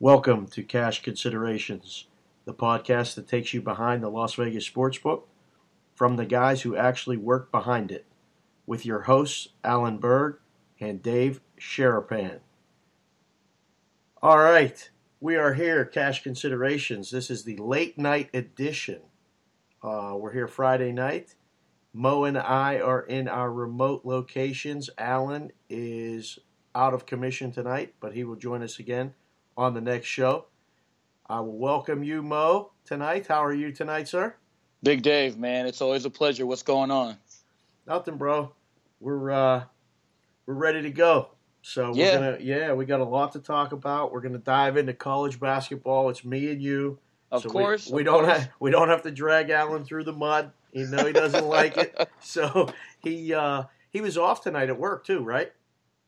Welcome to Cash Considerations, the podcast that takes you behind the Las Vegas Sportsbook from the guys who actually work behind it, with your hosts, Alan Berg and Dave Sherapan. All right, we are here, Cash Considerations. This is the late night edition. Uh, we're here Friday night. Mo and I are in our remote locations. Alan is out of commission tonight, but he will join us again on the next show. I will welcome you, Mo, tonight. How are you tonight, sir? Big Dave, man, it's always a pleasure. What's going on? Nothing, bro. We're uh, we're ready to go. So we're Yeah. gonna yeah, we got a lot to talk about. We're gonna dive into college basketball. It's me and you. Of So course. we, of don't course. have we don't have to drag Alan through the mud. You know he doesn't like it. So he uh, he was off tonight at work too, right?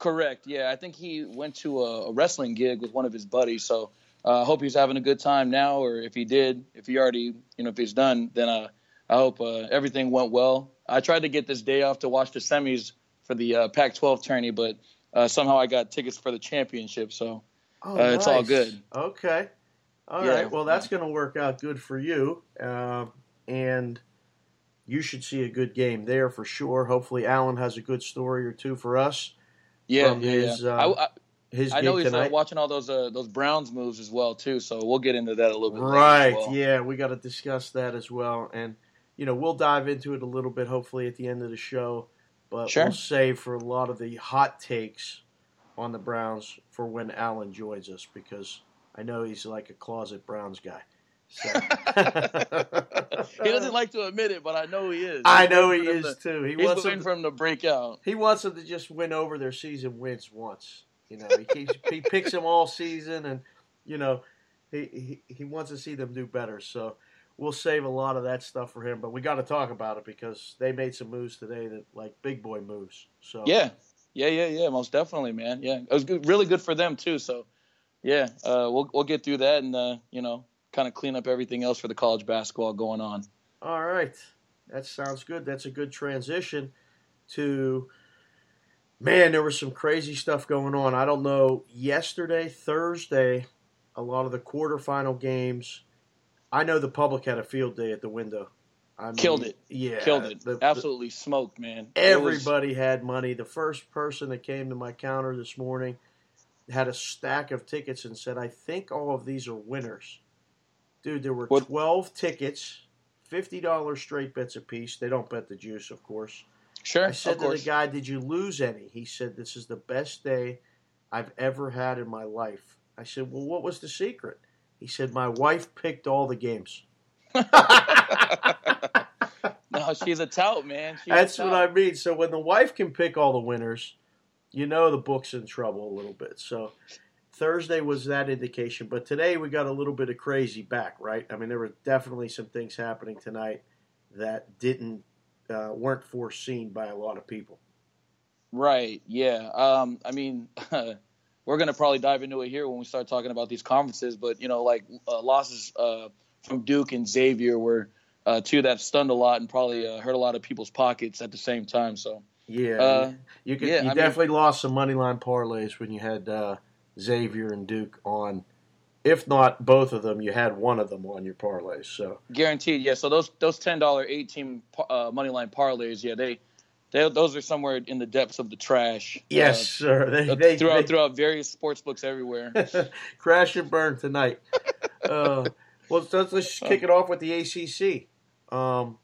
Correct. Yeah, I think he went to a, a wrestling gig with one of his buddies. So uh, I hope he's having a good time now, or if he did, if he already, you know, if he's done, then uh, I hope uh, everything went well. I tried to get this day off to watch the semis for the uh, Pac-12 tourney, but uh, somehow I got tickets for the championship. So Oh, Uh, it's all good. Okay. all right. Yeah. Well, that's going to work out good for you. Um and you should see a good game there for sure. Hopefully, Alan has a good story or two for us. Yeah, yeah, his, yeah. uh, I, I, His I know he's uh, watching all those uh, those Browns moves as well too. So we'll get into that a little bit. Right. well. Yeah, we got to discuss that as well. And, you know, we'll dive into it a little bit, hopefully, at the end of the show. But Sure. we'll save for a lot of the hot takes on the Browns for when Alan joins us because I know he's like a closet Browns guy. So. he doesn't like to admit it, but I know he is. I He's know he is to- too. He He's wants waiting for him to break out. he wants them to just win over their season wins once. You know, he keeps he picks them all season, and you know, he, he he wants to see them do better. So we'll save a lot of that stuff for him. But we got to talk about it because they made some moves today that like big boy moves. So Yeah, yeah, yeah, yeah. Most definitely, man. Yeah, it was good, really good for them too. So, yeah, uh, we'll we'll get through that and uh, you know, kind of clean up everything else for the college basketball going on. All right. That sounds good. That's a good transition to man, there was some crazy stuff going on. I don't know. Yesterday, Thursday, a lot of the quarterfinal games. I know the public had a field day at the window. I mean, Killed it. Yeah. Killed it. the- the- Absolutely smoked, man. It was- everybody had money. The first person that came to my counter this morning had a stack of tickets and said, I think all of these are winners. Dude, there were What- 12 tickets, $50 straight bets a piece. They don't bet the juice, of course. sure, I said to the guy, Did you lose any? He said, This is the best day I've ever had in my life. I said, Well, what was the secret? He said, My wife picked all the games. no, she's a tout, man. She's That's a what. I mean. So when the wife can pick all the winners, you know the book's in trouble a little bit. So Thursday was that indication, but today we got a little bit of crazy back, right? I mean, there were definitely some things happening tonight that didn't uh, weren't foreseen by a lot of people. Right. Yeah. Um, I mean, we're gonna probably dive into it here when we start talking about these conferences. But you know, like uh, losses uh, from Duke and Xavier were uh, two that stunned a lot and probably uh, hurt a lot of people's pockets at the same time. So Yeah, Uh, you could, yeah, you I mean- definitely lost some money line parlays when you had uh, Xavier and Duke on. If not both of them, you had one of them on your parlays. So guaranteed. Yeah. So those those ten dollar eighteen uh, money line parlays. Yeah, they. They, those are somewhere in the depths of the trash. yes, sir. They, Uh, they, throughout they- throughout various sports books everywhere. Crash and burn tonight. uh, well, let's, let's kick it off with the ACC. Um,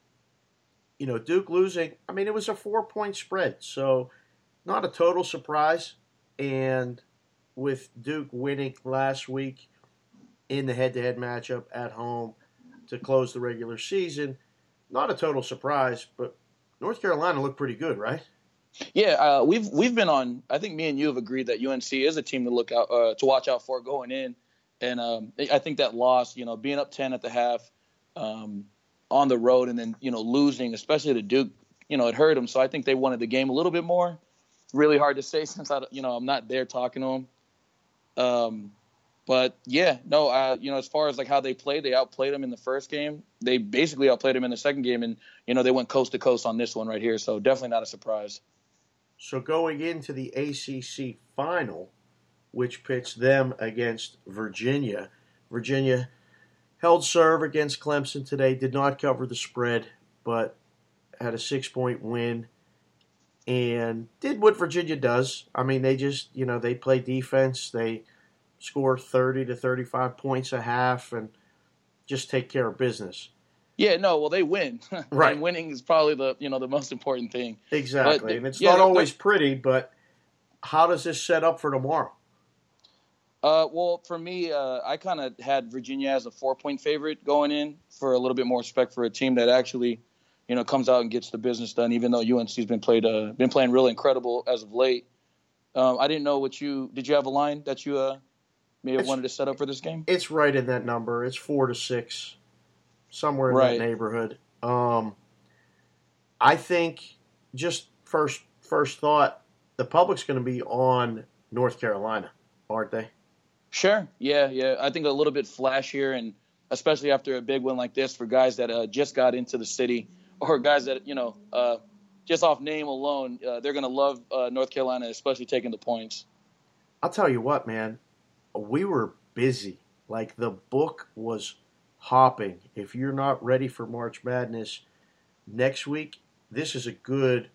you know, Duke losing. I mean, it was a four point spread, so not a total surprise. And with Duke winning last week in the head to head matchup at home to close the regular season, not a total surprise, but North Carolina looked pretty good, right? Yeah, uh, we've we've been on. I think me and you have agreed that UNC is a team to look out uh, to watch out for going in, and um, I think that loss, you know, being up ten at the half, um, on the road, and then you know losing, especially to Duke, you know, it hurt them. So I think they wanted the game a little bit more. Really hard to say since I, you know, I'm not there talking to them. Um, but yeah, no, uh, you know, as far as like how they played, they outplayed them in the first game. They basically outplayed them in the second game, and you know they went coast to coast on this one right here. So definitely not a surprise. So going into the ACC final, which pits them against Virginia. Virginia held serve against Clemson today, did not cover the spread, but had a six point win and did what Virginia does. I mean, they just, you know, they play defense, they score 30 to 35 points a half, and just take care of business. Yeah, no, well, they win. Right. and winning is probably the you know the most important thing. Exactly. But, and it's yeah, not always pretty, but how does this set up for tomorrow? Uh, well, for me, uh, I kind of had Virginia as a four-point favorite going in for a little bit more respect for a team that actually, you know, comes out and gets the business done. Even though UNC's been played, uh, been playing really incredible as of late. Um, I didn't know what you did. You have a line that you uh, may have It's- wanted to set up for this game? It's right in that number. It's four to six, somewhere in Right. that neighborhood. Um, I think just first first thought, the public's going to be on North Carolina, aren't they? Sure. Yeah, yeah. I think a little bit flashier, and especially after a big win like this for guys that uh, just got into the city or guys that you know uh, just off name alone, uh, they're gonna love uh, North Carolina, especially taking the points. I'll tell you what, man, we were busy. Like the book was hopping. If you're not ready for March Madness next week, this is a good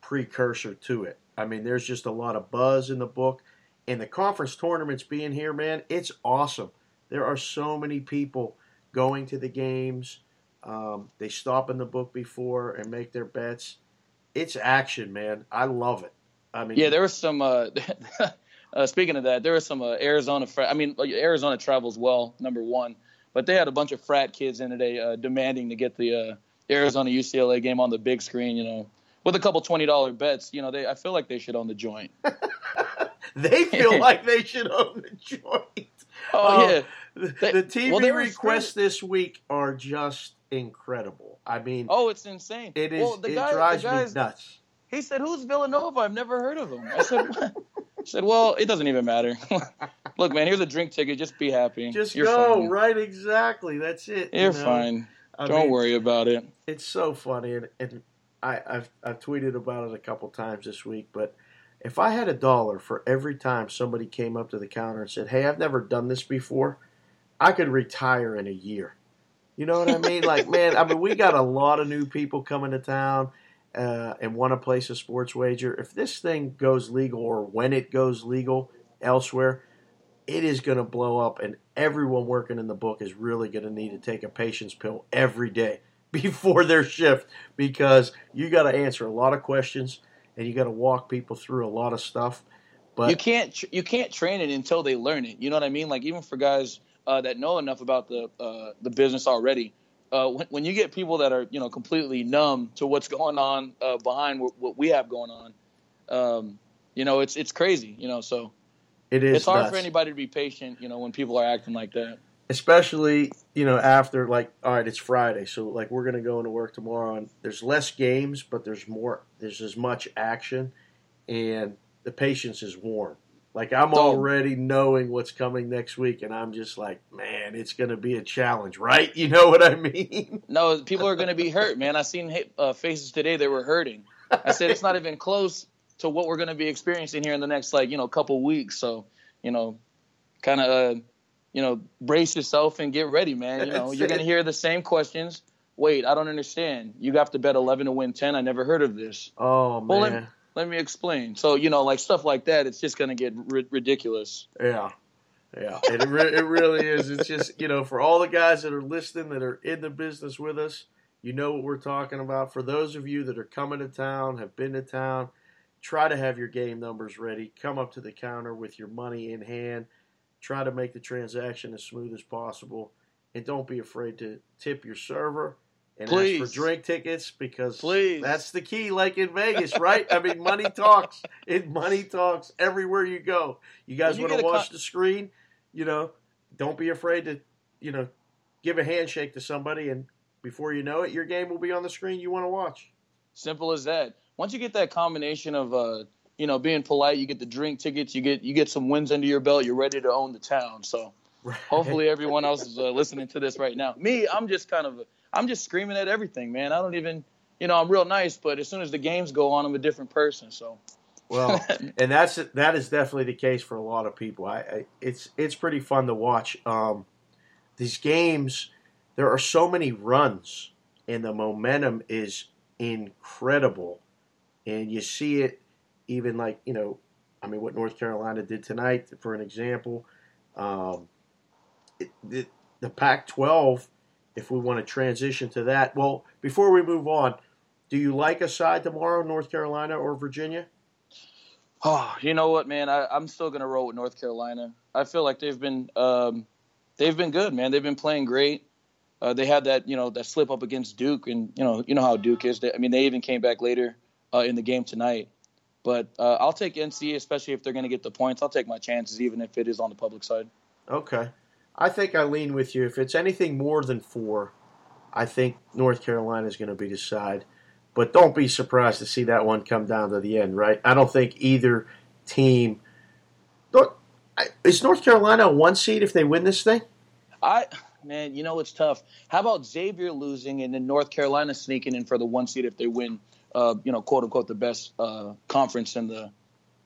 precursor to it. I mean, there's just a lot of buzz in the book. And the conference tournaments being here, man, it's awesome. There are so many people going to the games. Um, they stop in the book before and make their bets. It's action, man. I love it. I mean, Yeah, there was some. Uh, uh, speaking of that, there was some uh, Arizona. I mean, Arizona travels well, number one, but they had a bunch of frat kids in today uh, demanding to get the uh, Arizona UCLA game on the big screen. You know, with a couple twenty dollar bets. You know, they I feel like they should own the joint. they feel like they should own the joint. Oh, Oh, yeah. The, They- the TV well, requests this week are just incredible. I mean, Oh, it's insane. it is. Well, the it guy, drives the guys, me nuts. He said, "Who's Villanova? I've never heard of him." I said? I said, "Well, it doesn't even matter. Look, man, here's a drink ticket. Just be happy. Just You're go fine. right. Exactly. That's it. you You're know? fine. I Don't mean, worry about it." It's so funny, and, and I, I've I've tweeted about it a couple times this week. But if I had a dollar for every time somebody came up to the counter and said, "Hey, I've never done this before," I could retire in a year. You know what I mean? like, man, I mean, we got a lot of new people coming to town uh, and want to place a sports wager. If this thing goes legal, or when it goes legal elsewhere, it is going to blow up, and everyone working in the book is really going to need to take a patience pill every day before their shift because you got to answer a lot of questions and you got to walk people through a lot of stuff. But you can't you can't train it until they learn it. You know what I mean? Like even for guys uh, that know enough about the uh, the business already, uh, when, when you get people that are you know completely numb to what's going on uh, behind what, what we have going on, um, you know it's it's crazy. You know, so it is it's hard nuts. for anybody to be patient. You know, when people are acting like that. especially you know after like all right it's friday so like we're going to go into work tomorrow and there's less games but there's more there's as much action and the patience is worn like i'm already knowing what's coming next week and i'm just like man it's going to be a challenge right you know what i mean No, people are going to be hurt, man. I seen uh, faces today that were hurting. I said it's not even close to what we're going to be experiencing here in the next like you know couple weeks. So you know, kind of uh, you know brace yourself and get ready, man. You know That's you're going to hear the same questions. Wait, I don't understand. You have to bet 11 to win 10. I never heard of this. oh Well, man let, let me explain. So you know, like stuff like that, it's just going to get ri- ridiculous. Yeah. Yeah, it, re- it really is. It's just, you know, for all the guys that are listening that are in the business with us, you know what we're talking about. For those of you that are coming to town, have been to town, try to have your game numbers ready. Come up to the counter with your money in hand. Try to make the transaction as smooth as possible. And don't be afraid to tip your server and ask Please. for drink tickets because Please. that's the key, like in Vegas, right? I mean, money talks. It money talks everywhere you go. You guys want to watch co- the screen? You know, don't be afraid to, you know, give a handshake to somebody, and before you know it, your game will be on the screen you want to watch. Simple as that. Once you get that combination of uh, you know, being polite, you get the drink tickets, you get you get some wins under your belt, you're ready to own the town. So hopefully everyone else is uh, listening to this right now. Me, I'm just kind of I'm just screaming at everything, man. I don't even, you know, I'm real nice, but as soon as the games go on, I'm a different person. So Well, and that's that is definitely the case for a lot of people. I, I it's it's pretty fun to watch. Um, these games, there are so many runs, and the momentum is incredible, and you see it even like you know, I mean, what North Carolina did tonight, for an example. Um, it, it, the Pac-12, if we want to transition to that. Well, before we move on, do you like a side tomorrow, North Carolina or Virginia? Oh, you know what, man? I, am still gonna roll with North Carolina. I feel like they've been um, they've been good, man. They've been playing great. Uh, they had that you know that slip up against Duke, and you know you know how Duke is. They, I mean, they even came back later uh, in the game tonight. But uh, I'll take NC, especially if they're going to get the points. I'll take my chances, even if it is on the public side. Okay, I think I lean with you. If it's anything more than four, I think North Carolina is going to be the side. But don't be surprised to see that one come down to the end, right? I don't think either team. Is North Carolina a one seed if they win this thing? I man, you know it's tough. How about Xavier losing and then North Carolina sneaking in for the one seed if they win? Uh, you know, quote unquote, the best uh, conference in the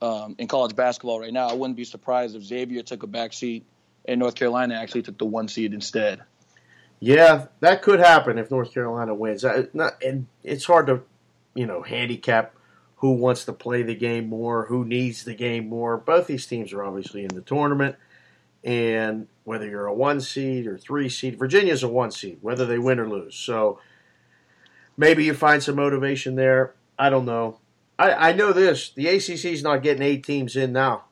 um, in college basketball right now. I wouldn't be surprised if Xavier took a back seat and North Carolina actually took the one seed instead. Yeah, that could happen if North Carolina wins. I, not, and it's hard to, you know, handicap who wants to play the game more, who needs the game more. Both these teams are obviously in the tournament, and whether you're a one seed or three seed, Virginia's a one seed, whether they win or lose. So maybe you find some motivation there. I don't know. I, I know this: the ACC is not getting eight teams in now.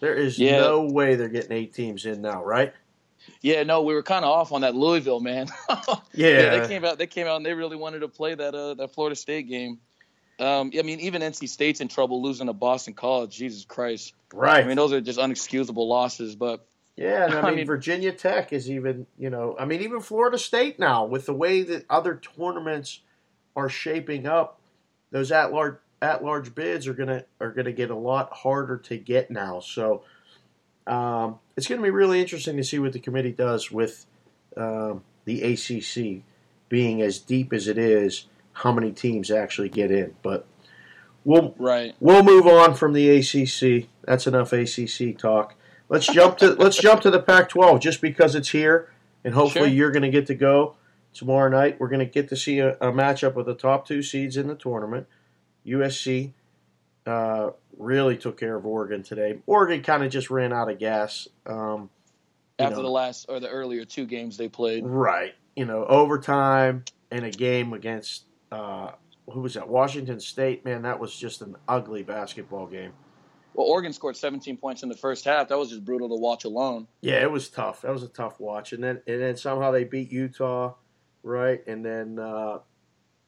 There is yeah. no way they're getting eight teams in now, right? Yeah, no, we were kind of off on that Louisville man. yeah. yeah. they came out. They came out and they really wanted to play that uh, that Florida State game. Um, I mean, even NC State's in trouble losing to Boston College. Jesus Christ! Right. I mean, those are just unexcusable losses. But yeah, and I, mean, I mean, Virginia Tech is even. You know, I mean, even Florida State now with the way that other tournaments are shaping up, those at large at large bids are gonna are gonna get a lot harder to get now. So um, it's going to be really interesting to see what the committee does with um, the ACC being as deep as it is. How many teams actually get in? But we'll right. We'll move on from the ACC. That's enough ACC talk. Let's jump to let's jump to the Pac-12 just because it's here, and hopefully sure. you're going to get to go tomorrow night. We're going to get to see a, a matchup of the top two seeds in the tournament. USC uh, really took care of Oregon today. Oregon kind of just ran out of gas. Um, After know, the last or the earlier two games they played. Right. You know, overtime and a game against, uh, who was that? Washington State. Man, that was just an ugly basketball game. Well, Oregon scored 17 points in the first half. That was just brutal to watch alone. Yeah, it was tough. That was a tough watch. And then and then somehow they beat Utah, right? And then uh,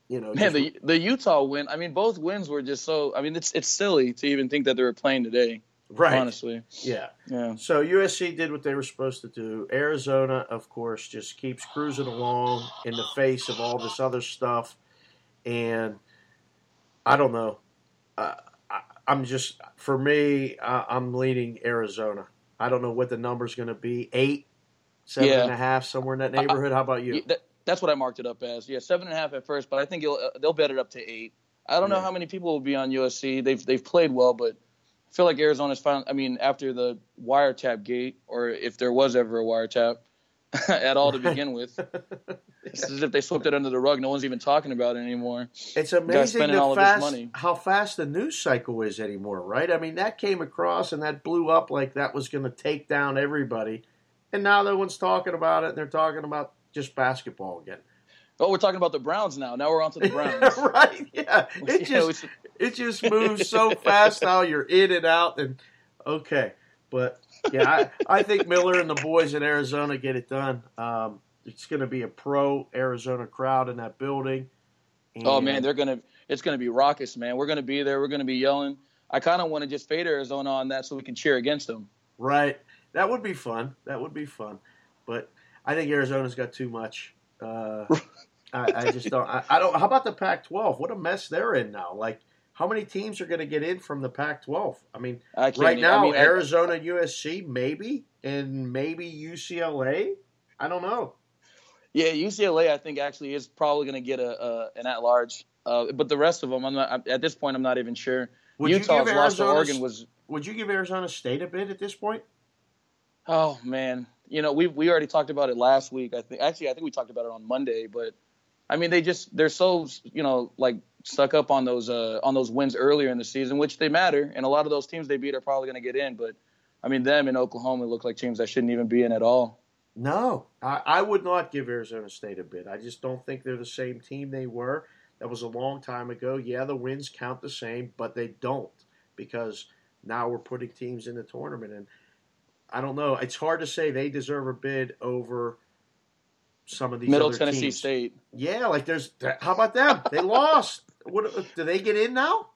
you know, man, the the Utah win. I mean, both wins were just so. I mean, it's it's silly to even think that they were playing today. Right. Honestly. Yeah. Yeah. So USC did what they were supposed to do. Arizona, of course, just keeps cruising along in the face of all this other stuff, and I don't know. Uh, I, am just for me, uh, I'm leaning Arizona. I don't know what the number's going to be. Eight, seven yeah. and a half, somewhere in that neighborhood. How about you? That, that's what I marked it up as. Yeah, seven and a half at first, but I think uh, they'll bet it up to eight. I don't yeah. know how many people will be on USC. They've they've played well, but I feel like Arizona's finally. I mean, after the wiretap gate, or if there was ever a wiretap at all to begin with, it's as if they swept it under the rug. No one's even talking about it anymore. It's amazing fast, how fast the news cycle is anymore, right? I mean, that came across and that blew up like that was going to take down everybody, and now no one's talking about it. and They're talking about just basketball again. Oh, we're talking about the Browns now. Now we're on to the Browns. right? Yeah. It just it just moves so fast now. You're in and out, and okay. But yeah, I, I think Miller and the boys in Arizona get it done. Um, it's going to be a pro Arizona crowd in that building. Oh man, they're gonna. It's gonna be raucous, man. We're gonna be there. We're gonna be yelling. I kind of want to just fade Arizona on that so we can cheer against them. Right. That would be fun. That would be fun. But I think Arizona's got too much. Uh, I, I, just don't. I, I, don't. How about the Pac-12? What a mess they're in now. Like, how many teams are going to get in from the Pac-12? I mean, I right now, I mean, Arizona, USC, maybe, and maybe UCLA. I don't know. Yeah, UCLA, I think actually is probably going to get a, a, an at-large. Uh, but the rest of them, I'm not. At this point, I'm not even sure. Would Utah's loss to Oregon was Would you give Arizona State a bid at this point? Oh man, you know we we already talked about it last week. I think actually I think we talked about it on Monday, but I mean they just they're so you know like stuck up on those uh on those wins earlier in the season, which they matter, and a lot of those teams they beat are probably going to get in. But I mean them in Oklahoma look like teams that shouldn't even be in at all. No, I, I would not give Arizona State a bid. I just don't think they're the same team they were. That was a long time ago. Yeah, the wins count the same, but they don't because now we're putting teams in the tournament, and I don't know. It's hard to say they deserve a bid over some of these Middle Tennessee teams. State. Yeah, like there's. How about them? They lost. What do they get in now?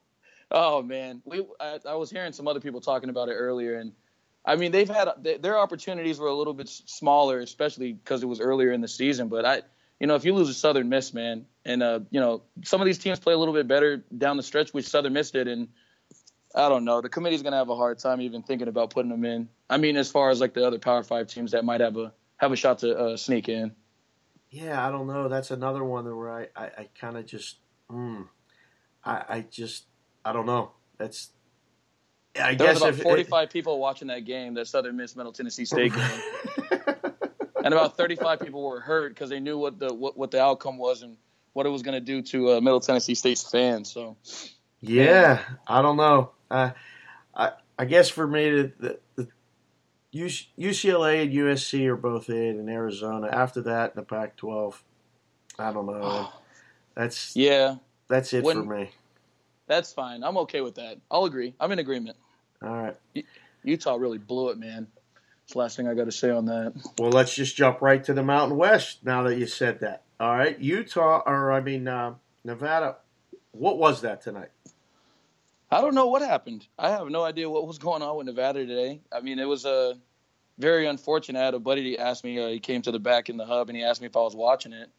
Oh man, we I, I was hearing some other people talking about it earlier, and I mean they've had they, their opportunities were a little bit smaller, especially because it was earlier in the season. But I, you know, if you lose a Southern Miss, man, and uh, you know some of these teams play a little bit better down the stretch, which Southern Miss did, and I don't know, the committee's gonna have a hard time even thinking about putting them in. I mean, as far as like the other Power Five teams that might have a have a shot to uh, sneak in. Yeah, I don't know. That's another one where I, I, I kind of just, mm, I, I just, I don't know. That's, I There was guess about if 45 people watching that game, that Southern Miss Middle Tennessee State game. and about 35 people were hurt because they knew what the what, what the outcome was and what it was going to do to uh, Middle Tennessee State's fans. So yeah, I don't know. I, I, I guess for me, the, the, the UCLA and USC are both in, and Arizona. After that, in the Pac-12, I don't know. That's yeah, that's it When- for me. that's fine. I'm okay with that. I'll agree. I'm in agreement. All right. Utah really blew it, man. That's the last thing I got to say on that. Well, let's just jump right to the Mountain West. Now that you said that, all right. Utah, or I mean uh, Nevada. What was that tonight? I don't know what happened. I have no idea what was going on with Nevada today. I mean, it was uh, very unfortunate. I had a buddy asked me. Uh, he came to the back in the hub and he asked me if I was watching it,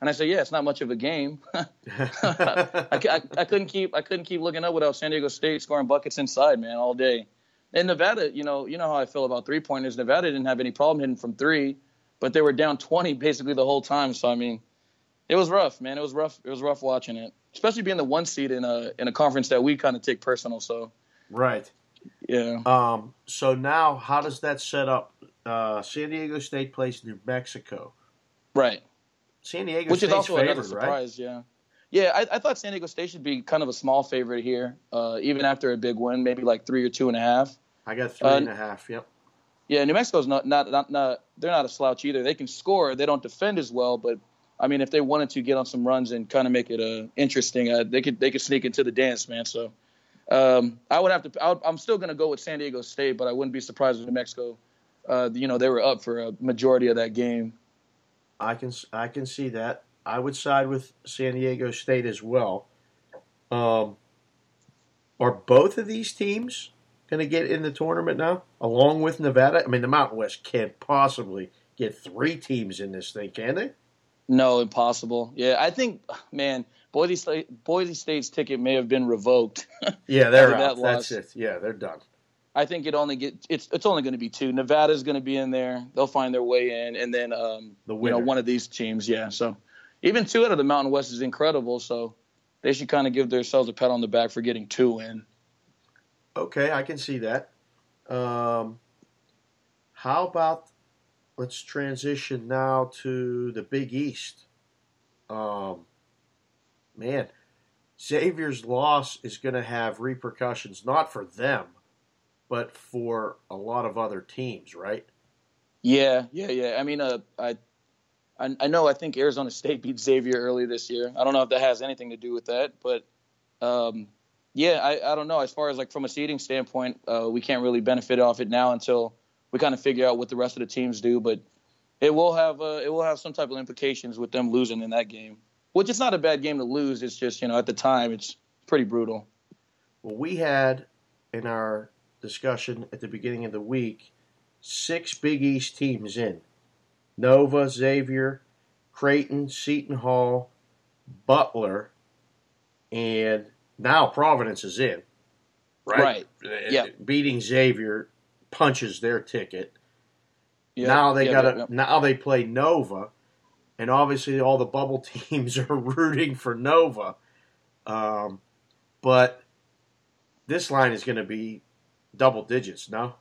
and I said, "Yeah, it's not much of a game." I, I, I couldn't keep I couldn't keep looking up without San Diego State scoring buckets inside, man, all day. And Nevada, you know, you know how I feel about three pointers. Nevada didn't have any problem hitting from three, but they were down 20 basically the whole time. So I mean, it was rough, man. It was rough. It was rough watching it, especially being the one seed in a in a conference that we kind of take personal. So right. yeah, Um, so now, how does that set up? Uh, San Diego State plays New Mexico. right. San Diego Which State's is also favored, another surprise. Yeah. Yeah, I, I thought San Diego State should be kind of a small favorite here, uh, even after a big win, maybe like three or two and a half. I got three Uh, and a half. Yep. Yeah, New Mexico's not, not not not they're not a slouch either. They can score. They don't defend as well, but I mean, if they wanted to get on some runs and kind of make it uh, interesting, uh, they could they could sneak into the dance, man. So um, I would have to. I I'm still going to go with San Diego State, but I wouldn't be surprised if New Mexico, uh, you know, they were up for a majority of that game. I can I can see that. I would side with San Diego State as well. Um, are both of these teams going to get in the tournament now, along with Nevada? I mean, the Mountain West can't possibly get three teams in this thing, can they? No, impossible. Yeah, I think, man, Boise State, Boise State's ticket may have been revoked. Yeah, they're out. that That's it. Yeah, they're done. I think it only get it's it's only going to be two. Nevada's going to be in there. They'll find their way in, and then um, The you winner. know one of these teams. Yeah, so even two out of the Mountain West is incredible. So they should kind of give themselves a pat on the back for getting two in. Okay, I can see that. Um, how about let's transition now to the Big East. Um, man, Xavier's loss is going to have repercussions not for them, but for a lot of other teams, right? Yeah, yeah, yeah. I mean, uh, I, I know. I think Arizona State beat Xavier early this year. I don't know if that has anything to do with that, but um, yeah, I, I don't know. As far as like from a seeding standpoint, uh, we can't really benefit off it now until we kind of figure out what the rest of the teams do. But it will have uh, it will have some type of implications with them losing in that game, which is not a bad game to lose. It's just you know at the time it's pretty brutal. Well, we had in our discussion at the beginning of the week six Big East teams in Nova, Xavier, Creighton, Seton Hall, Butler, and now Providence is in. Right? Right. Yeah. Beating Xavier punches their ticket. Yeah, now they yeah, got yeah. now they play Nova, and obviously all the bubble teams are rooting for Nova. Um, but this line is going to be double digits. No.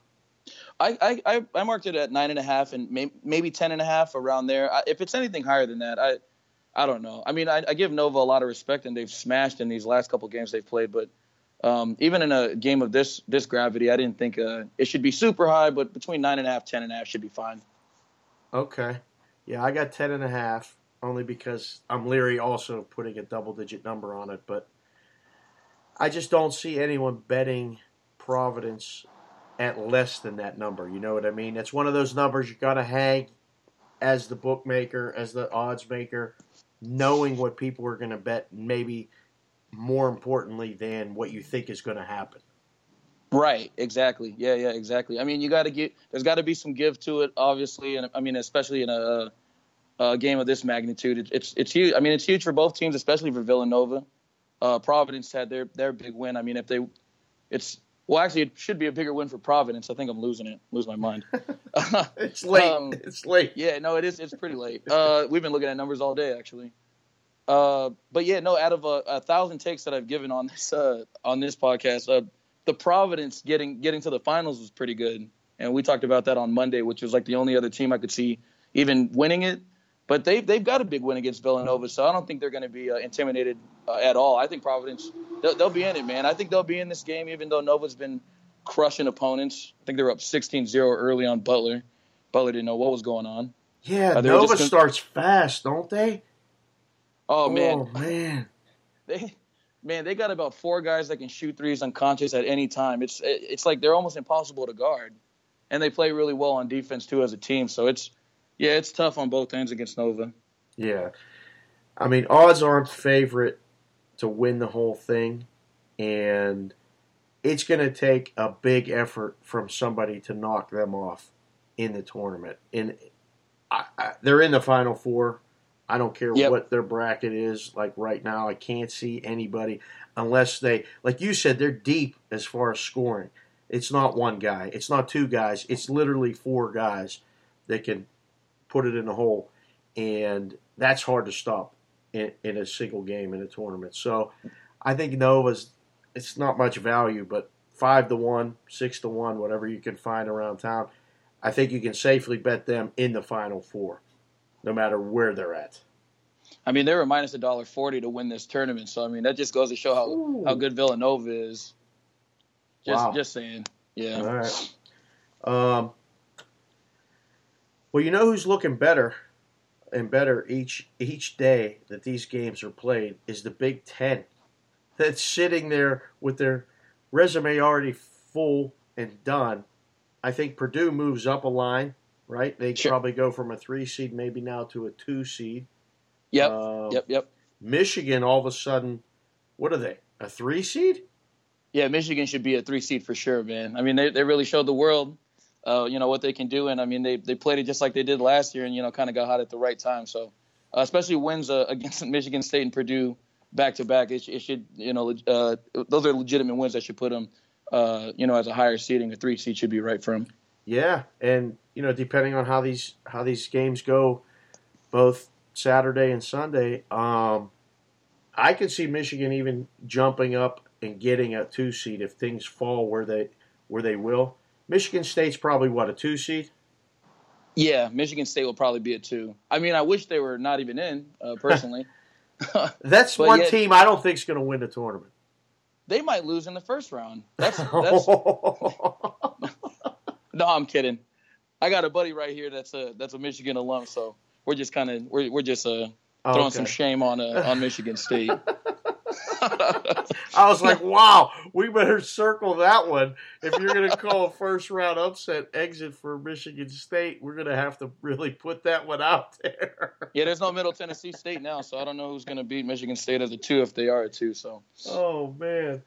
I, I, I marked it at nine and a half and may, maybe ten and a half around there. If it's anything higher than that, I I don't know. I mean, I, I give Nova a lot of respect, and they've smashed in these last couple games they've played. But um, even in a game of this this gravity, I didn't think uh, it should be super high. But between nine and a half, ten and a half should be fine. Okay, yeah, I got ten and a half only because I'm leery also putting a double digit number on it, but I just don't see anyone betting Providence at less than that number. You know what I mean? It's one of those numbers you got to hang as the bookmaker, as the odds maker, knowing what people are going to bet, maybe more importantly than what you think is going to happen. Right, exactly. Yeah, yeah, exactly. I mean, you got to get there's got to be some give to it, obviously, and I mean, especially in a, a game of this magnitude, it, it's it's huge. I mean, it's huge for both teams, especially for Villanova. Uh, Providence had their their big win. I mean, if they, it's well, actually, it should be a bigger win for Providence. I think I'm losing it, lose my mind. it's late. Um, it's late. Yeah, no, it is. It's pretty late. Uh, we've been looking at numbers all day, actually. Uh, but yeah, no. Out of a, a, thousand takes that I've given on this uh, on this podcast, uh, the Providence getting getting to the finals was pretty good, and we talked about that on Monday, which was like the only other team I could see even winning it. But they've they've got a big win against Villanova, so I don't think they're going to be uh, intimidated uh, at all. I think Providence they'll, they'll, be in it, man. I think they'll be in this game, even though Nova's been crushing opponents. I think they were up 16-0 early on Butler. Butler didn't know what was going on. Yeah, Nova starts fast, don't they? Oh, oh man, oh man, they man they got about four guys that can shoot threes unconscious at any time. It's it's like they're almost impossible to guard, and they play really well on defense too as a team. So it's yeah, it's tough on both ends against Nova. Yeah, I mean odds aren't favorite to win the whole thing, and it's going to take a big effort from somebody to knock them off in the tournament. And I, I, they're in the final four. I don't care yep. what their bracket is. Like right now, I can't see anybody unless they, like you said, they're deep as far as scoring. It's not one guy. It's not two guys. It's literally four guys that can put it in the hole, and that's hard to stop in, in a single game in a tournament. So I think Nova's it's not much value, but five to one, six to one, whatever you can find around town. I think you can safely bet them in the final four, no matter where they're at. I mean, they were minus a dollar forty to win this tournament, so I mean that just goes to show how, Ooh. how good Villanova is. Just wow. just saying, yeah. All right. Um, well, you know who's looking better and better each each day that these games are played is the Big Ten. That's sitting there with their resume already full and done. I think Purdue moves up a line, right? They sure. probably go from a three seed maybe now to a two seed. Yep. Uh, yep. Yep. Michigan all of a sudden, what are they? A three seed? Yeah, Michigan should be a three seed for sure, man. I mean, they, they really showed the world uh, you know what they can do. And I mean, they they played it just like they did last year, and you know, kind of got hot at the right time. So, uh, especially wins uh, against Michigan State and Purdue back to back, it, it should you know uh, those are legitimate wins that should put them uh, you know as a higher seeding. A three seed should be right for them. Yeah, and you know, depending on how these how these games go, both Saturday and Sunday, um, I could see Michigan even jumping up and getting a two seed if things fall where they where they will. Michigan State's probably what a two seed. Yeah, Michigan State will probably be a two. I mean, I wish they were not even in uh, personally. that's one yet, team I don't think is going to win the tournament. They might lose in the first round. That's, that's no, I'm kidding. I got a buddy right here that's a that's a Michigan alum, so we're just kind of we're we're just uh, throwing okay. some shame on uh, on Michigan State. I was like, wow, we better circle that one. If you're going to call a first round upset exit for Michigan State, we're going to have to really put that one out there. Yeah, there's no Middle Tennessee State now, so I don't know who's going to beat Michigan State as a two if they are a two. So. Oh man,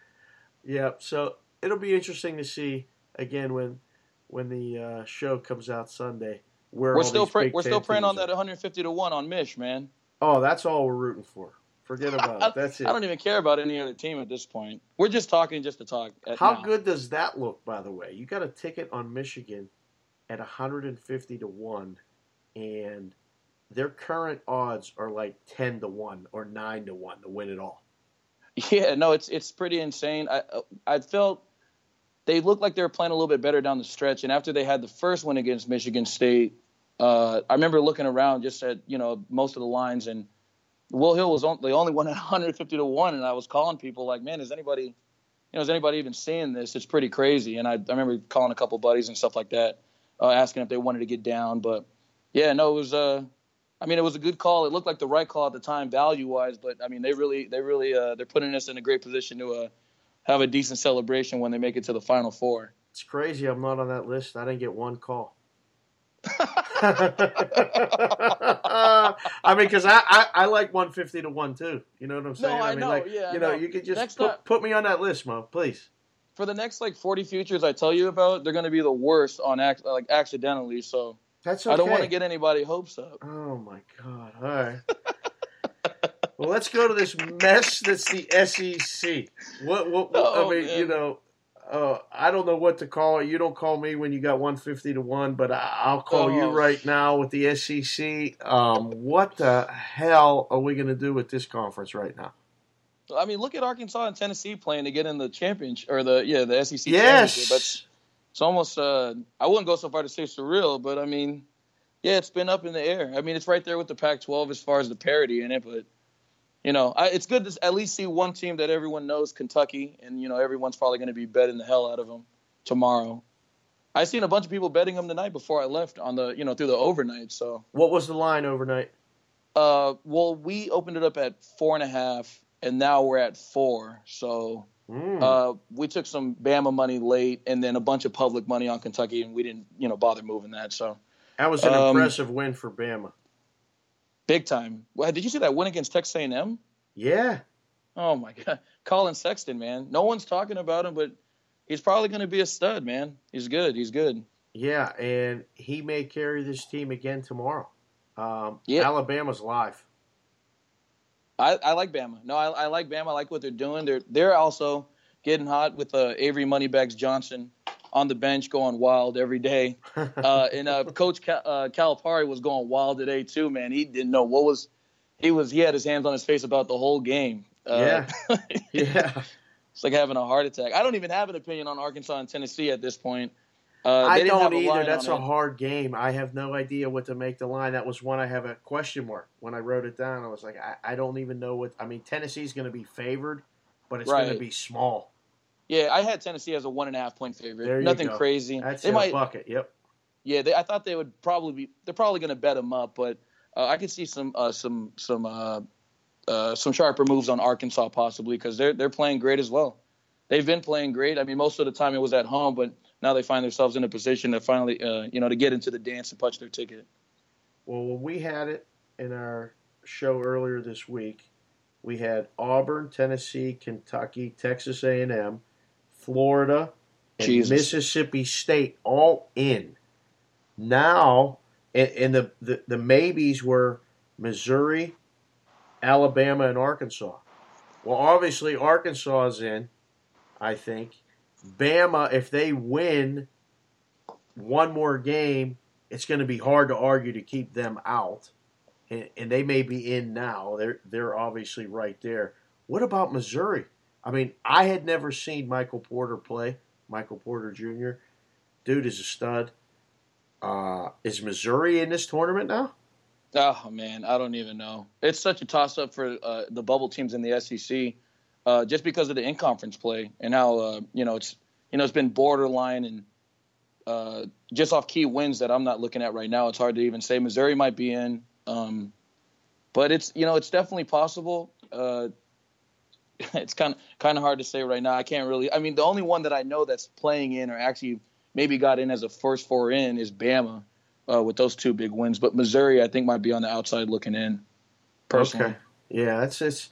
yeah. So it'll be interesting to see again when when the uh, show comes out Sunday. Where we're still we're still praying on that 150 to one on Mish, man. Oh, that's all we're rooting for. Forget about it. That's it. I don't even care about any other team at this point. We're just talking just to talk. How now. good does that look, by the way? You got a ticket on Michigan at 150 to 1, and their current odds are like 10 to 1 or 9 to 1 to win it all. Yeah, no, it's it's pretty insane. I I felt they looked like they were playing a little bit better down the stretch, and after they had the first win against Michigan State, uh, I remember looking around just at you know most of the lines, and Will Hill was on, the only one at 150 to one, and I was calling people like, man, is anybody, you know, is anybody even seeing this? It's pretty crazy. And I, I remember calling a couple buddies and stuff like that, uh, asking if they wanted to get down. But yeah, no, it was. Uh, I mean, it was a good call. It looked like the right call at the time, value wise. But I mean, they really, they really, uh, they're putting us in a great position to uh, have a decent celebration when they make it to the Final Four. It's crazy. I'm not on that list. I didn't get one call. I mean, because I, I, I, like 150 to 1 too. You know what I'm saying? No, I, I mean, know. Like, yeah, you know, know. you could just Next put, time- put me on that list, Mo, please. For the next like 40 futures I tell you about, they're going to be the worst on ac- like accidentally. So That's okay. I don't want to get anybody hopes up. Oh my god! All right. well, let's go to this mess that's the SEC. What? What? what Oh, I mean, man. you know, uh, I don't know what to call it. You don't call me when you got one fifty to one, but I, I'll call you Oh. right now with the SEC. Um, what the hell are we going to do with this conference right now? I mean, look at Arkansas and Tennessee playing to get in the championship or the yeah the SEC Yes. championship. That's it's almost uh, I wouldn't go so far to say surreal, but I mean, yeah, it's been up in the air. I mean, it's right there with the Pac-12 as far as the parity in it, but you know, I, it's good to at least see one team that everyone knows, Kentucky, and you know everyone's probably going to be betting the hell out of them tomorrow. I seen a bunch of people betting them the night before I left on the you know through the overnight. So, What was the line overnight? uh, well, we opened it up at four and a half, and now we're at four. So. Mm. Uh, we took some Bama money late, and then a bunch of public money on Kentucky, and we didn't, you know, bother moving that. So that was an um, impressive win for Bama. Big time. Well, did you see that win against Texas A&M? Yeah. Oh my God, Collin Sexton, man. No one's talking about him, but he's probably going to be a stud, man. He's good. He's good. Yeah, and he may carry this team again tomorrow. Um, Yeah. Alabama's live. I, I like Bama. No, I, I like Bama. I like what they're doing. They're they're also getting hot with uh, Avery Moneybags Johnson on the bench, going wild every day. Uh, and uh, Coach Cal, uh, Calipari was going wild today too, man. He didn't know what was. He was. He had his hands on his face about the whole game. Uh, yeah. it's like having a heart attack. I don't even have an opinion on Arkansas and Tennessee at this point. Uh, I don't either. That's a it. hard game. I have no idea what to make the line. That was one I have a question mark. When I wrote it down, I was like, I, I don't even know what. I mean, Tennessee's going to be favored, but it's going to be small. Yeah, I had Tennessee as a one and a half point favorite. There you Nothing crazy. That's they might. bucket. Yep. Yeah, they, I thought they would probably be. They're probably going to bet them up, but uh, I could see some uh, some some uh, uh, some sharper moves on Arkansas possibly because they're they're playing great as well. They've been playing great. I mean, most of the time it was at home, but now they find themselves in a position to finally, uh, you know, to get into the dance and punch their ticket. Well, when we had it in our show earlier this week, we had Auburn, Tennessee, Kentucky, Texas A&M, Florida, and Jesus. Mississippi State all in. Now, and, and the, the the maybes were Missouri, Alabama, and Arkansas. Well, obviously Arkansas is in. I think Bama, if they win one more game, it's going to be hard to argue to keep them out, and, and they may be in now. They're they're obviously right there. What about Missouri? I mean, I had never seen Michael Porter play. Michael Porter Jr. Dude is a stud. Uh, is Missouri in this tournament now? Oh man, I don't even know. It's such a toss up for uh, the bubble teams in the SEC, uh, just because of the in conference play and how uh, you know it's you know it's been borderline and uh, just off key wins that I'm not looking at right now. It's hard to even say Missouri might be in, um, but it's you know it's definitely possible. It's kind of kind of hard to say right now. I can't really. I mean, the only one that I know that's playing in or actually maybe got in as a first four in is Bama uh, with those two big wins. But Missouri, I think, might be on the outside looking in. Personally, Okay. Yeah, that's it's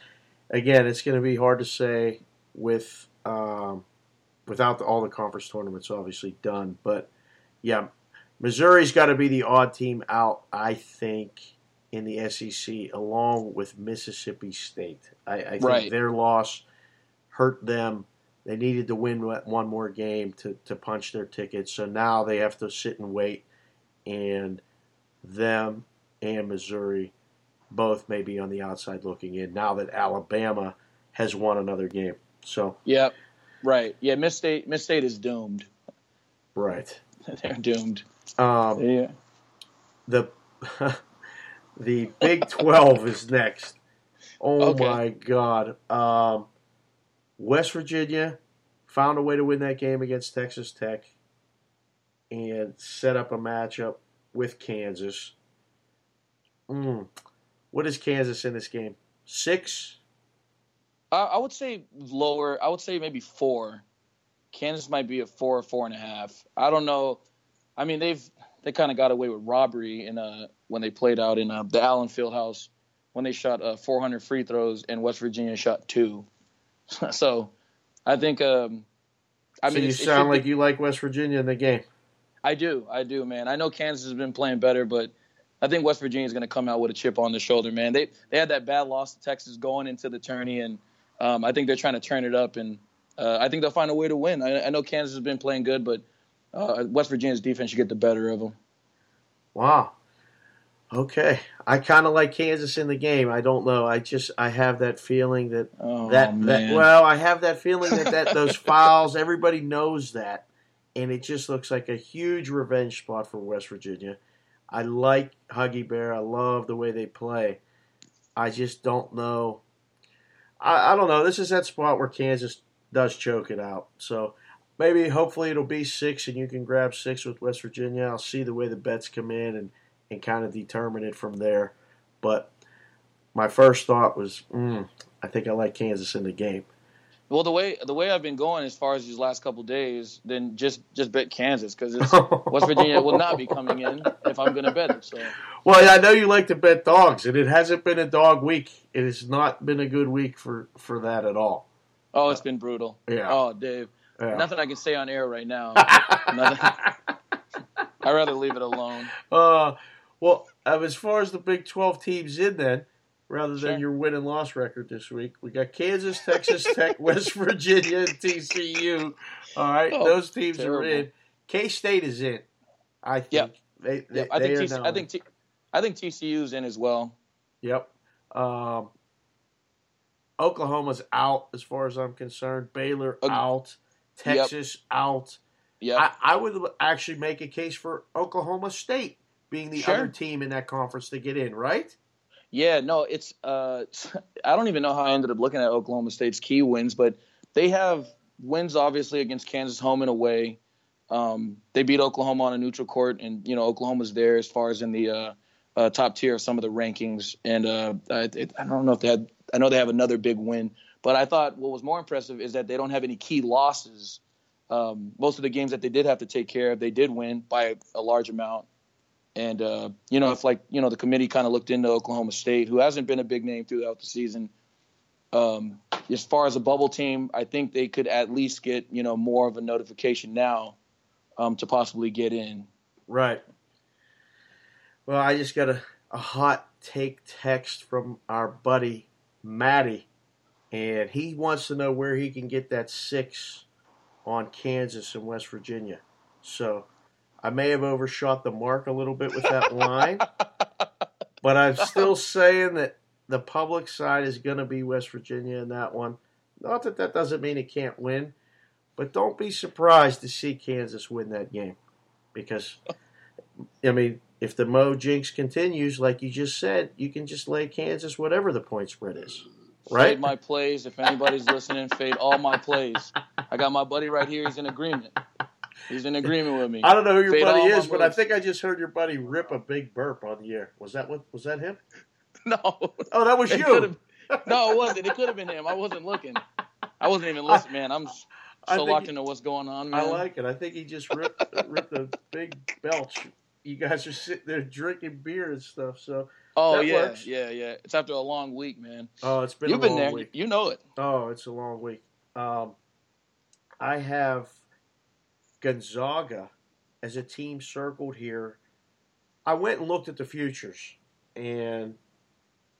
again. It's going to be hard to say with um, without the, all the conference tournaments obviously done. But yeah, Missouri's got to be the odd team out. I think in the SEC, along with Mississippi State. I, I think Right. their loss hurt them. They needed to win one more game to, to punch their ticket. So now they have to sit and wait. And them and Missouri both may be on the outside looking in now that Alabama has won another game. So Yep. Right. Yeah. Miss State. Miss State is doomed. right. They're doomed. Um, Yeah. the the Big Twelve is next. Oh Okay. my God! Um, West Virginia found a way to win that game against Texas Tech and set up a matchup with Kansas. Mm. What is Kansas in this game? Six. I, I would say lower. I would say maybe four. Kansas might be a four or four and a half. I don't know. I mean, they've they kind of got away with robbery in uh when they played out in uh, the Allen Fieldhouse when they shot uh, 400 free throws and West Virginia shot two. so, I think. Um, I so mean, you it sound should like be- you like West Virginia in the game. I do, I do, man. I know Kansas has been playing better, but I think West Virginia is going to come out with a chip on their shoulder, man. They they had that bad loss to Texas going into the tourney, and um, I think they're trying to turn it up, and uh, I think they'll find a way to win. I, I know Kansas has been playing good, but uh, West Virginia's defense should get the better of them. Wow. Okay, I kind of like Kansas in the game. I don't know. I just I have that feeling that Oh that, that well, I have that feeling that, that those fouls, everybody knows that, and it just looks like a huge revenge spot for West Virginia. I like Huggy Bear. I love the way they play. I just don't know. I, I don't know. This is that spot where Kansas does choke it out. So maybe, hopefully, it'll be six, and you can grab six with West Virginia. I'll see the way the bets come in and and kind of determine it from there. But my first thought was, mm, I think I like Kansas in the game. well the way the way I've been going as far as these last couple days, then just just bet Kansas because West Virginia will not be coming in if I'm going to bet it. So Well, I know you like to bet dogs, and it hasn't been a dog week. It has not been a good week for, for that at all. oh, it's been brutal. Yeah. Oh, Dave, Yeah. nothing I can say on air right now. I'd rather leave it alone. uh, well, as far as the Big 12 teams in, then, rather than Sure. your win and loss record this week, we got Kansas, Texas Tech, West Virginia, and TCU. All right, Oh, those teams are in. K State is in. I think. Yep. They, they, Yeah, I think TC, I in. think T, I think TCU's in as well. Yep. Um, Oklahoma's out as far as I'm concerned. Baylor out. Yep. Texas out. Yeah, I, I would actually make a case for Oklahoma State being the Sure. other team in that conference to get in, right? yeah. No, it's. Uh, I don't even know how I ended up looking at Oklahoma State's key wins, but they have wins obviously against Kansas home and away. Um, they beat Oklahoma on a neutral court, and you know Oklahoma's there as far as in the uh, uh, top tier of some of the rankings. And uh, I, I don't know if they had. I know they have another big win, but I thought what was more impressive is that they don't have any key losses. Um, most of the games that they did have to take care of, they did win by a large amount. And uh, you know, if like you know, the committee kind of looked into Oklahoma State, who hasn't been a big name throughout the season. Um, as far as a bubble team, I think they could at least get you know more of a notification now um, to possibly get in. Right. Well, I just got a, a hot take text from our buddy Matty, and he wants to know where he can get that six on Kansas and West Virginia. So I may have overshot the mark a little bit with that line, but I'm still saying that the public side is going to be West Virginia in that one. Not that that doesn't mean it can't win, but don't be surprised to see Kansas win that game because, I mean, if the Mo jinx continues, like you just said, you can just lay Kansas whatever the point spread is, right? Fade my plays. If anybody's listening, fade all my plays. I got my buddy right here. He's in agreement. He's in agreement with me. I don't know who your Fade buddy is, but I think I just heard your buddy rip a big burp on the air. Was that what? Was that him? No, Oh, that was It you. no, it wasn't. It could have been him. I wasn't looking. I wasn't even listening, man. I'm so locked he- into what's going on, man. I like it. I think he just ripped ripped a big belch. You guys are sitting there drinking beer and stuff. So, oh that yeah, works. yeah, yeah. It's after a long week, man. oh, it's been You've a been long there. week. You know it. Oh, it's a long week. Um, I have Gonzaga as a team circled here. I went and looked at the futures, and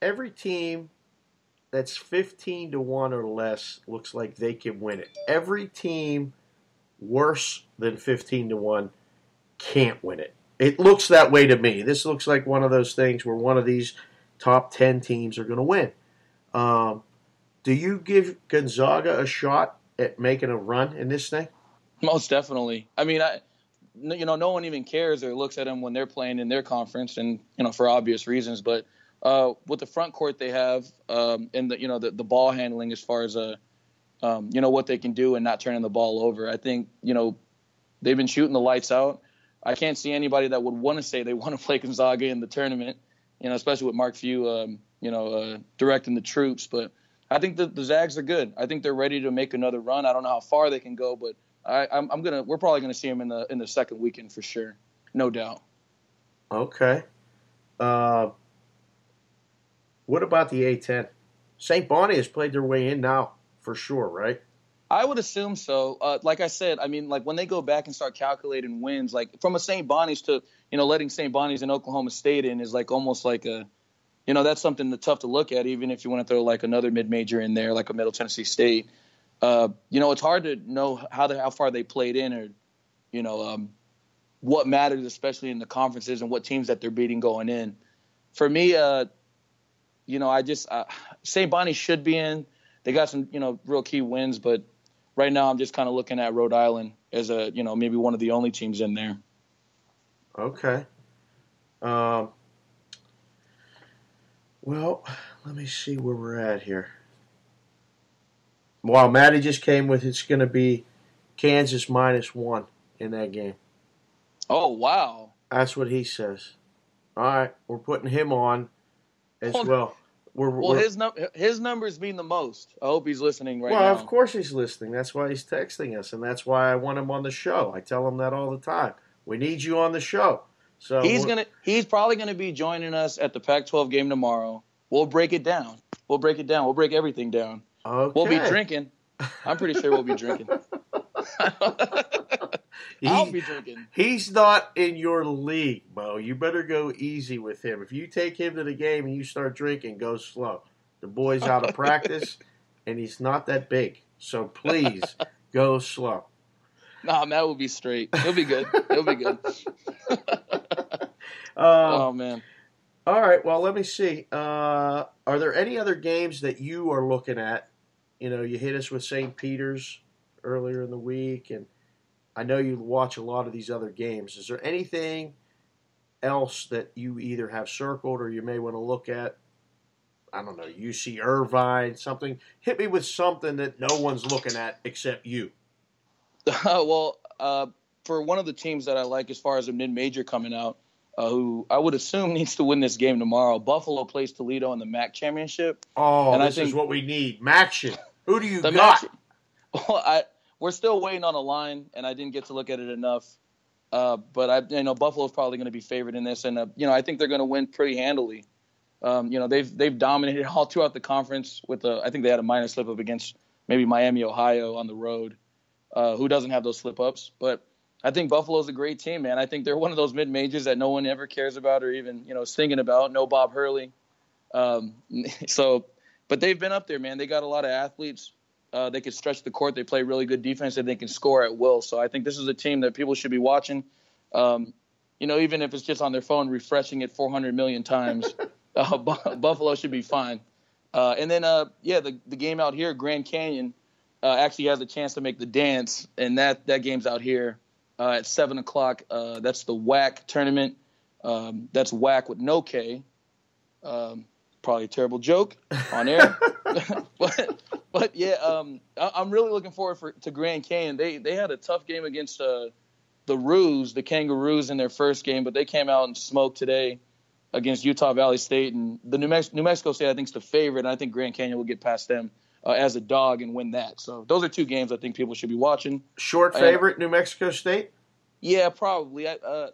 every team that's 15 to 1 or less looks like they can win it. Every team worse than 15 to 1 can't win it. It looks that way to me. This looks like one of those things where one of these top 10 teams are going to win. Um, Do you give Gonzaga a shot at making a run in this thing? Most definitely. I mean, I you know, no one even cares or looks at them when they're playing in their conference, and you know, for obvious reasons. But uh, with the front court they have, um, and the you know the, the ball handling as far as a, uh, um, you know what they can do and not turning the ball over. I think you know they've been shooting the lights out. I can't see anybody that would want to say they want to play Gonzaga in the tournament. You know, especially with Mark Few, um, you know, uh, directing the troops. But I think the, the Zags are good. I think they're ready to make another run. I don't know how far they can go, but I, I'm, I'm gonna. We're probably gonna see them in the in the second weekend for sure, no doubt. Okay. Uh, what about the A10? St. Bonnie has played their way in now for sure, right? I would assume so. Uh, like I said, I mean, like when they go back and start calculating wins, like from a St. Bonnie's to you know letting St. Bonnie's and Oklahoma State in is like almost like a, you know, that's something that's tough to look at, even if you want to throw like another mid major in there, like a Middle Tennessee State. Uh, you know, it's hard to know how the, how far they played in, or you know, um, what matters, especially in the conferences and what teams that they're beating going in. For me, uh, you know, I just uh, St. Bonnie should be in. They got some, you know, real key wins, but right now I'm just kind of looking at Rhode Island as a, you know, maybe one of the only teams in there. Okay. Um, well, let me see where we're at here. Wow, Maddie just came with it's going to be Kansas minus one in that game. Oh wow, that's what he says. All right, we're putting him on as well. well. We're, well, we're, his num- his numbers mean the most. I hope he's listening right well, now. Well, of course he's listening. That's why he's texting us, and that's why I want him on the show. I tell him that all the time. We need you on the show. So he's gonna he's probably gonna be joining us at the Pac-12 game tomorrow. We'll break it down. We'll break it down. We'll break everything down. Okay. We'll be drinking. I'm pretty sure we'll be drinking. he, I'll be drinking. He's not in your league, Mo. You better go easy with him. If you take him to the game and you start drinking, go slow. The boy's out of practice, and he's not that big. So please go slow. Nah, Matt will be straight. He'll be good. He'll be good. um, oh man. All right. Well, let me see. Uh, are there any other games that you are looking at? You know, you hit us with St. Peter's earlier in the week, and I know you watch a lot of these other games. Is there anything else that you either have circled or you may want to look at? I don't know, UC Irvine, something. Hit me with something that no one's looking at except you. well, uh, for one of the teams that I like as far as a mid major coming out, uh, who I would assume needs to win this game tomorrow. Buffalo plays Toledo in the MAC championship. Oh, and this I think, is what we need. MACtion. Who do you got? Mac, well, I, we're still waiting on a line, and I didn't get to look at it enough. Uh, but I, you know, Buffalo's probably going to be favored in this, and uh, you know, I think they're going to win pretty handily. Um, you know, they've they've dominated all throughout the conference. With a, I think they had a minor slip up against maybe Miami, Ohio on the road. Uh, who doesn't have those slip ups? But I think Buffalo's a great team, man. I think they're one of those mid majors that no one ever cares about or even you know is thinking about. No Bob Hurley. Um, so, but they've been up there, man. They got a lot of athletes. Uh, they can stretch the court. They play really good defense, and they can score at will. So I think this is a team that people should be watching. Um, you know, even if it's just on their phone, refreshing it 400 million times, uh, Buffalo should be fine. Uh, and then, uh, yeah, the the game out here, Grand Canyon, uh, actually has a chance to make the dance, and that that game's out here uh, at seven o'clock. that's the WAC tournament. Um, that's WAC with no K. Um, probably a terrible joke on air, but but yeah, um, I, am really looking forward for, to Grand Canyon. They they had a tough game against uh, the Roos, the Kangaroos, in their first game, but they came out and smoked today against Utah Valley State, and the New, Mex- New Mexico State I think is the favorite, and I think Grand Canyon will get past them. Uh, as a dog and win that. So those are two games I think people should be watching. Short favorite, New Mexico State. Yeah, probably. I, uh,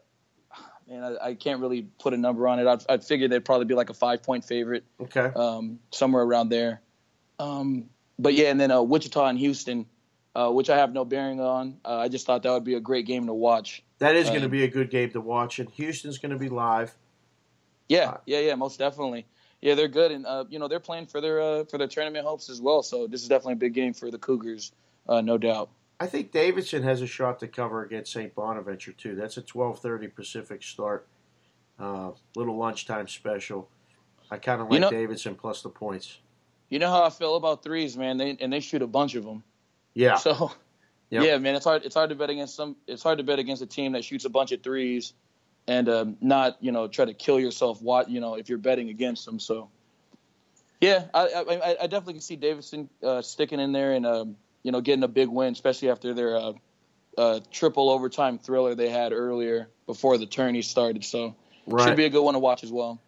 man, I, I, can't really put a number on it. I'd, I'd figure they'd probably be like a five point favorite. Okay. Um, somewhere around there. Um, but yeah, and then uh, Wichita and Houston, uh, which I have no bearing on. Uh, I just thought that would be a great game to watch. That is going to be a good game to watch, and Houston's going to be live. Yeah, yeah, yeah, most definitely. Yeah, they're good, and uh, you know they're playing for their uh, for their tournament hopes as well. So this is definitely a big game for the Cougars, uh, no doubt. I think Davidson has a shot to cover against St. Bonaventure too. That's a twelve thirty Pacific start, Uh little lunchtime special. I kind of like you know, Davidson plus the points. You know how I feel about threes, man. They and they shoot a bunch of them. Yeah. So, Yep. yeah, man, it's hard. It's hard to bet against some. It's hard to bet against a team that shoots a bunch of threes, and um, not you know try to kill yourself. What you know if you're betting against them. So, yeah, I I, I definitely can see Davidson uh, sticking in there and um, you know getting a big win, especially after their uh, uh, triple overtime thriller they had earlier before the tourney started. So, right. should be a good one to watch as well.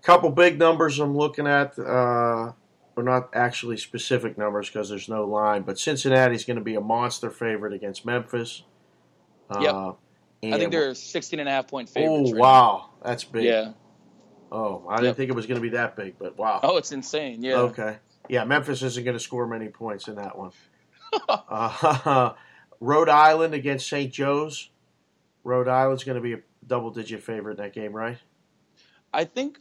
A couple big numbers I'm looking at. Uh, well, not actually specific numbers because there's no line, but Cincinnati's going to be a monster favorite against Memphis. Yep. Uh, I think they're 16 and a half point favorites. Oh right wow, that's big. Yeah. Oh, I didn't think it was going to be that big, but wow. Oh, it's insane. Yeah. Okay. Yeah, Memphis isn't going to score many points in that one. uh, Rhode Island against St. Joe's. Rhode Island's going to be a double-digit favorite in that game, right? I think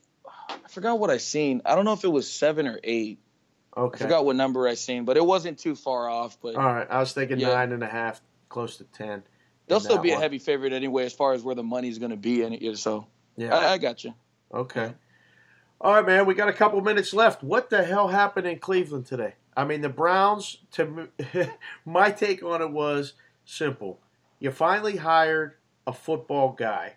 I forgot what I seen. I don't know if it was seven or eight. Okay. I forgot what number I seen, but it wasn't too far off. But All right. I was thinking Yeah. nine and a half, close to ten. They'll still be a heavy favorite anyway, as far as where the money's going to be. And so Yeah. I, I got you. Okay. All right, man. We got a couple minutes left. What the hell happened in Cleveland today? I mean, the Browns. To my take on it was simple. You finally hired a football guy,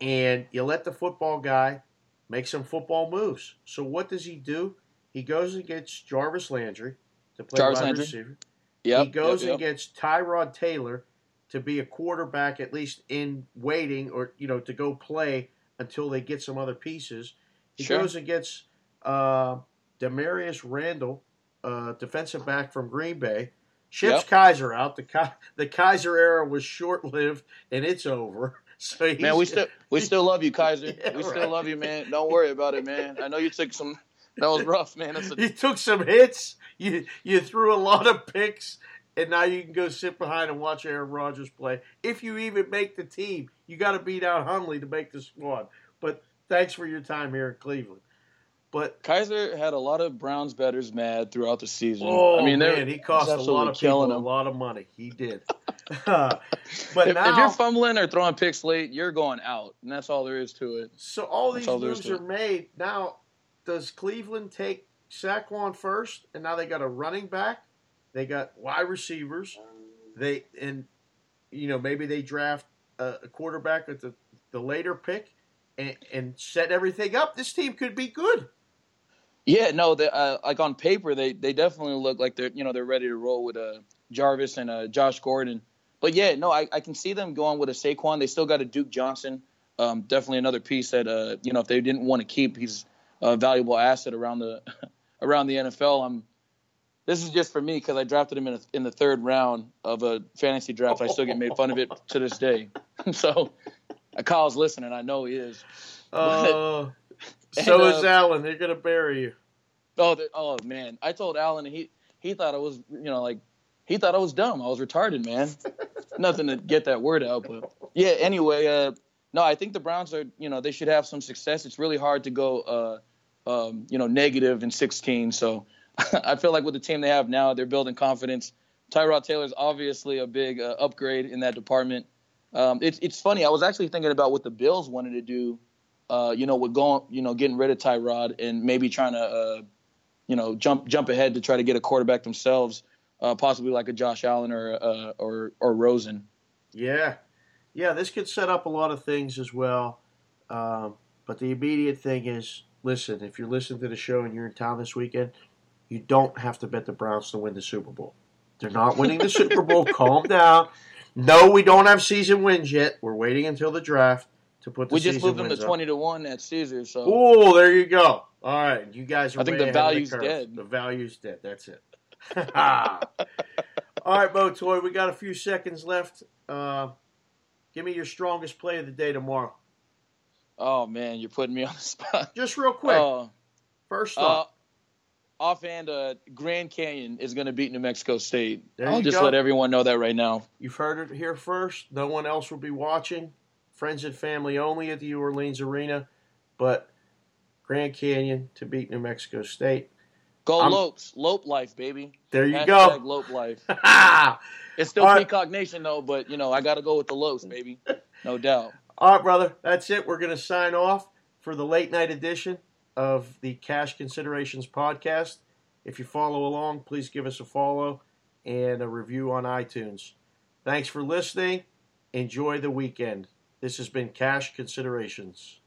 and you let the football guy make some football moves. So what does he do? He goes and gets Jarvis Landry to play Jarvis wide Landry. receiver. Yep. he goes yep, and gets Tyrod Taylor to be a quarterback, at least in waiting, or you know, to go play until they get some other pieces. He Sure. goes and gets uh, Damarious Randall, uh, defensive back from Green Bay. Ships Yep. Kizer out. The Ki- the Kizer era was short lived, and it's over. So he's, Man, we still we still love you, Kizer. Yeah, we still love you, man. Don't worry about it, man. I know you took some. That was rough, man. That's a, you took some hits. You you threw a lot of picks, and now you can go sit behind and watch Aaron Rodgers play. If you even make the team, you got to beat out Hundley to make the squad. But thanks for your time here in Cleveland. But Kizer had a lot of Browns betters mad throughout the season. oh I mean, man, he cost a lot of people killing a lot of money. He did. but if, now, if you're fumbling or throwing picks late, you're going out, and that's all there is to it. so all That's these all moves are made. Now, does Cleveland take Saquon first, and now they got a running back, they got wide receivers, they and you know maybe they draft a, a quarterback at the the later pick, and, and set everything up. This team could be good. Yeah, no, they, uh, like on paper, they they definitely look like they're you know they're ready to roll with uh, Jarvis and uh, Josh Gordon. But yeah, no, I, I can see them going with a Saquon. They still got a Duke Johnson, um, definitely another piece that uh, you know if they didn't want to keep, he's a valuable asset around the around the NFL. I'm this is just for me because I drafted him in, a, in the third round of a fantasy draft. I still get made fun of it to this day. so uh, Kyle's listening. I know he is. Uh, And, so uh, is Allen. They're gonna bury you. Oh, oh man! I told Alan and he he thought I was you know like he thought I was dumb. I was retarded, man. Nothing to get that word out, but yeah. Anyway, uh, no, I think the Browns are you know they should have some success. It's really hard to go uh, um, you know negative in 16. So I feel like with the team they have now, they're building confidence. Tyrod Taylor's obviously a big uh, upgrade in that department. Um, it's it's funny. I was actually thinking about what the Bills wanted to do. Uh, you know, with going, you know, getting rid of Tyrod and maybe trying to, uh, you know, jump jump ahead to try to get a quarterback themselves, uh, possibly like a Josh Allen or uh, or or Rosen. Yeah, yeah. This could set up a lot of things as well. Um, but the immediate thing is, listen. If you're listening to the show and you're in town this weekend, you don't have to bet the Browns to win the Super Bowl. They're not winning the Super Bowl. Calm down. No, we don't have season wins yet. We're waiting until the draft to put the We just season moved them to up. twenty to one at Caesars. so Oh, there you go. All right, you guys are. I think way the ahead value's curve. dead. The value's dead. That's it. All right, Motoy, we got a few seconds left. Uh, give me your strongest play of the day tomorrow. oh man, you're putting me on the spot. Just real quick. Uh, First uh, off, offhand, uh, Grand Canyon is going to beat New Mexico State. There I'll just go. let everyone know that right now. you've heard it here first. No one else will be watching. Friends and family only at the New Orleans Arena. But Grand Canyon to beat New Mexico State. Go I'm- Lopes, Lope life, baby. There you Hashtag go. Lope life. It's still All right. Peacock Nation though, but you know I got to go with the Lopes, baby, no doubt. All right, brother. That's it. We're going to sign off for the late night edition of the Cash Considerations podcast. If you follow along, please give us a follow and a review on iTunes. Thanks for listening. Enjoy the weekend. This has been Cash Considerations.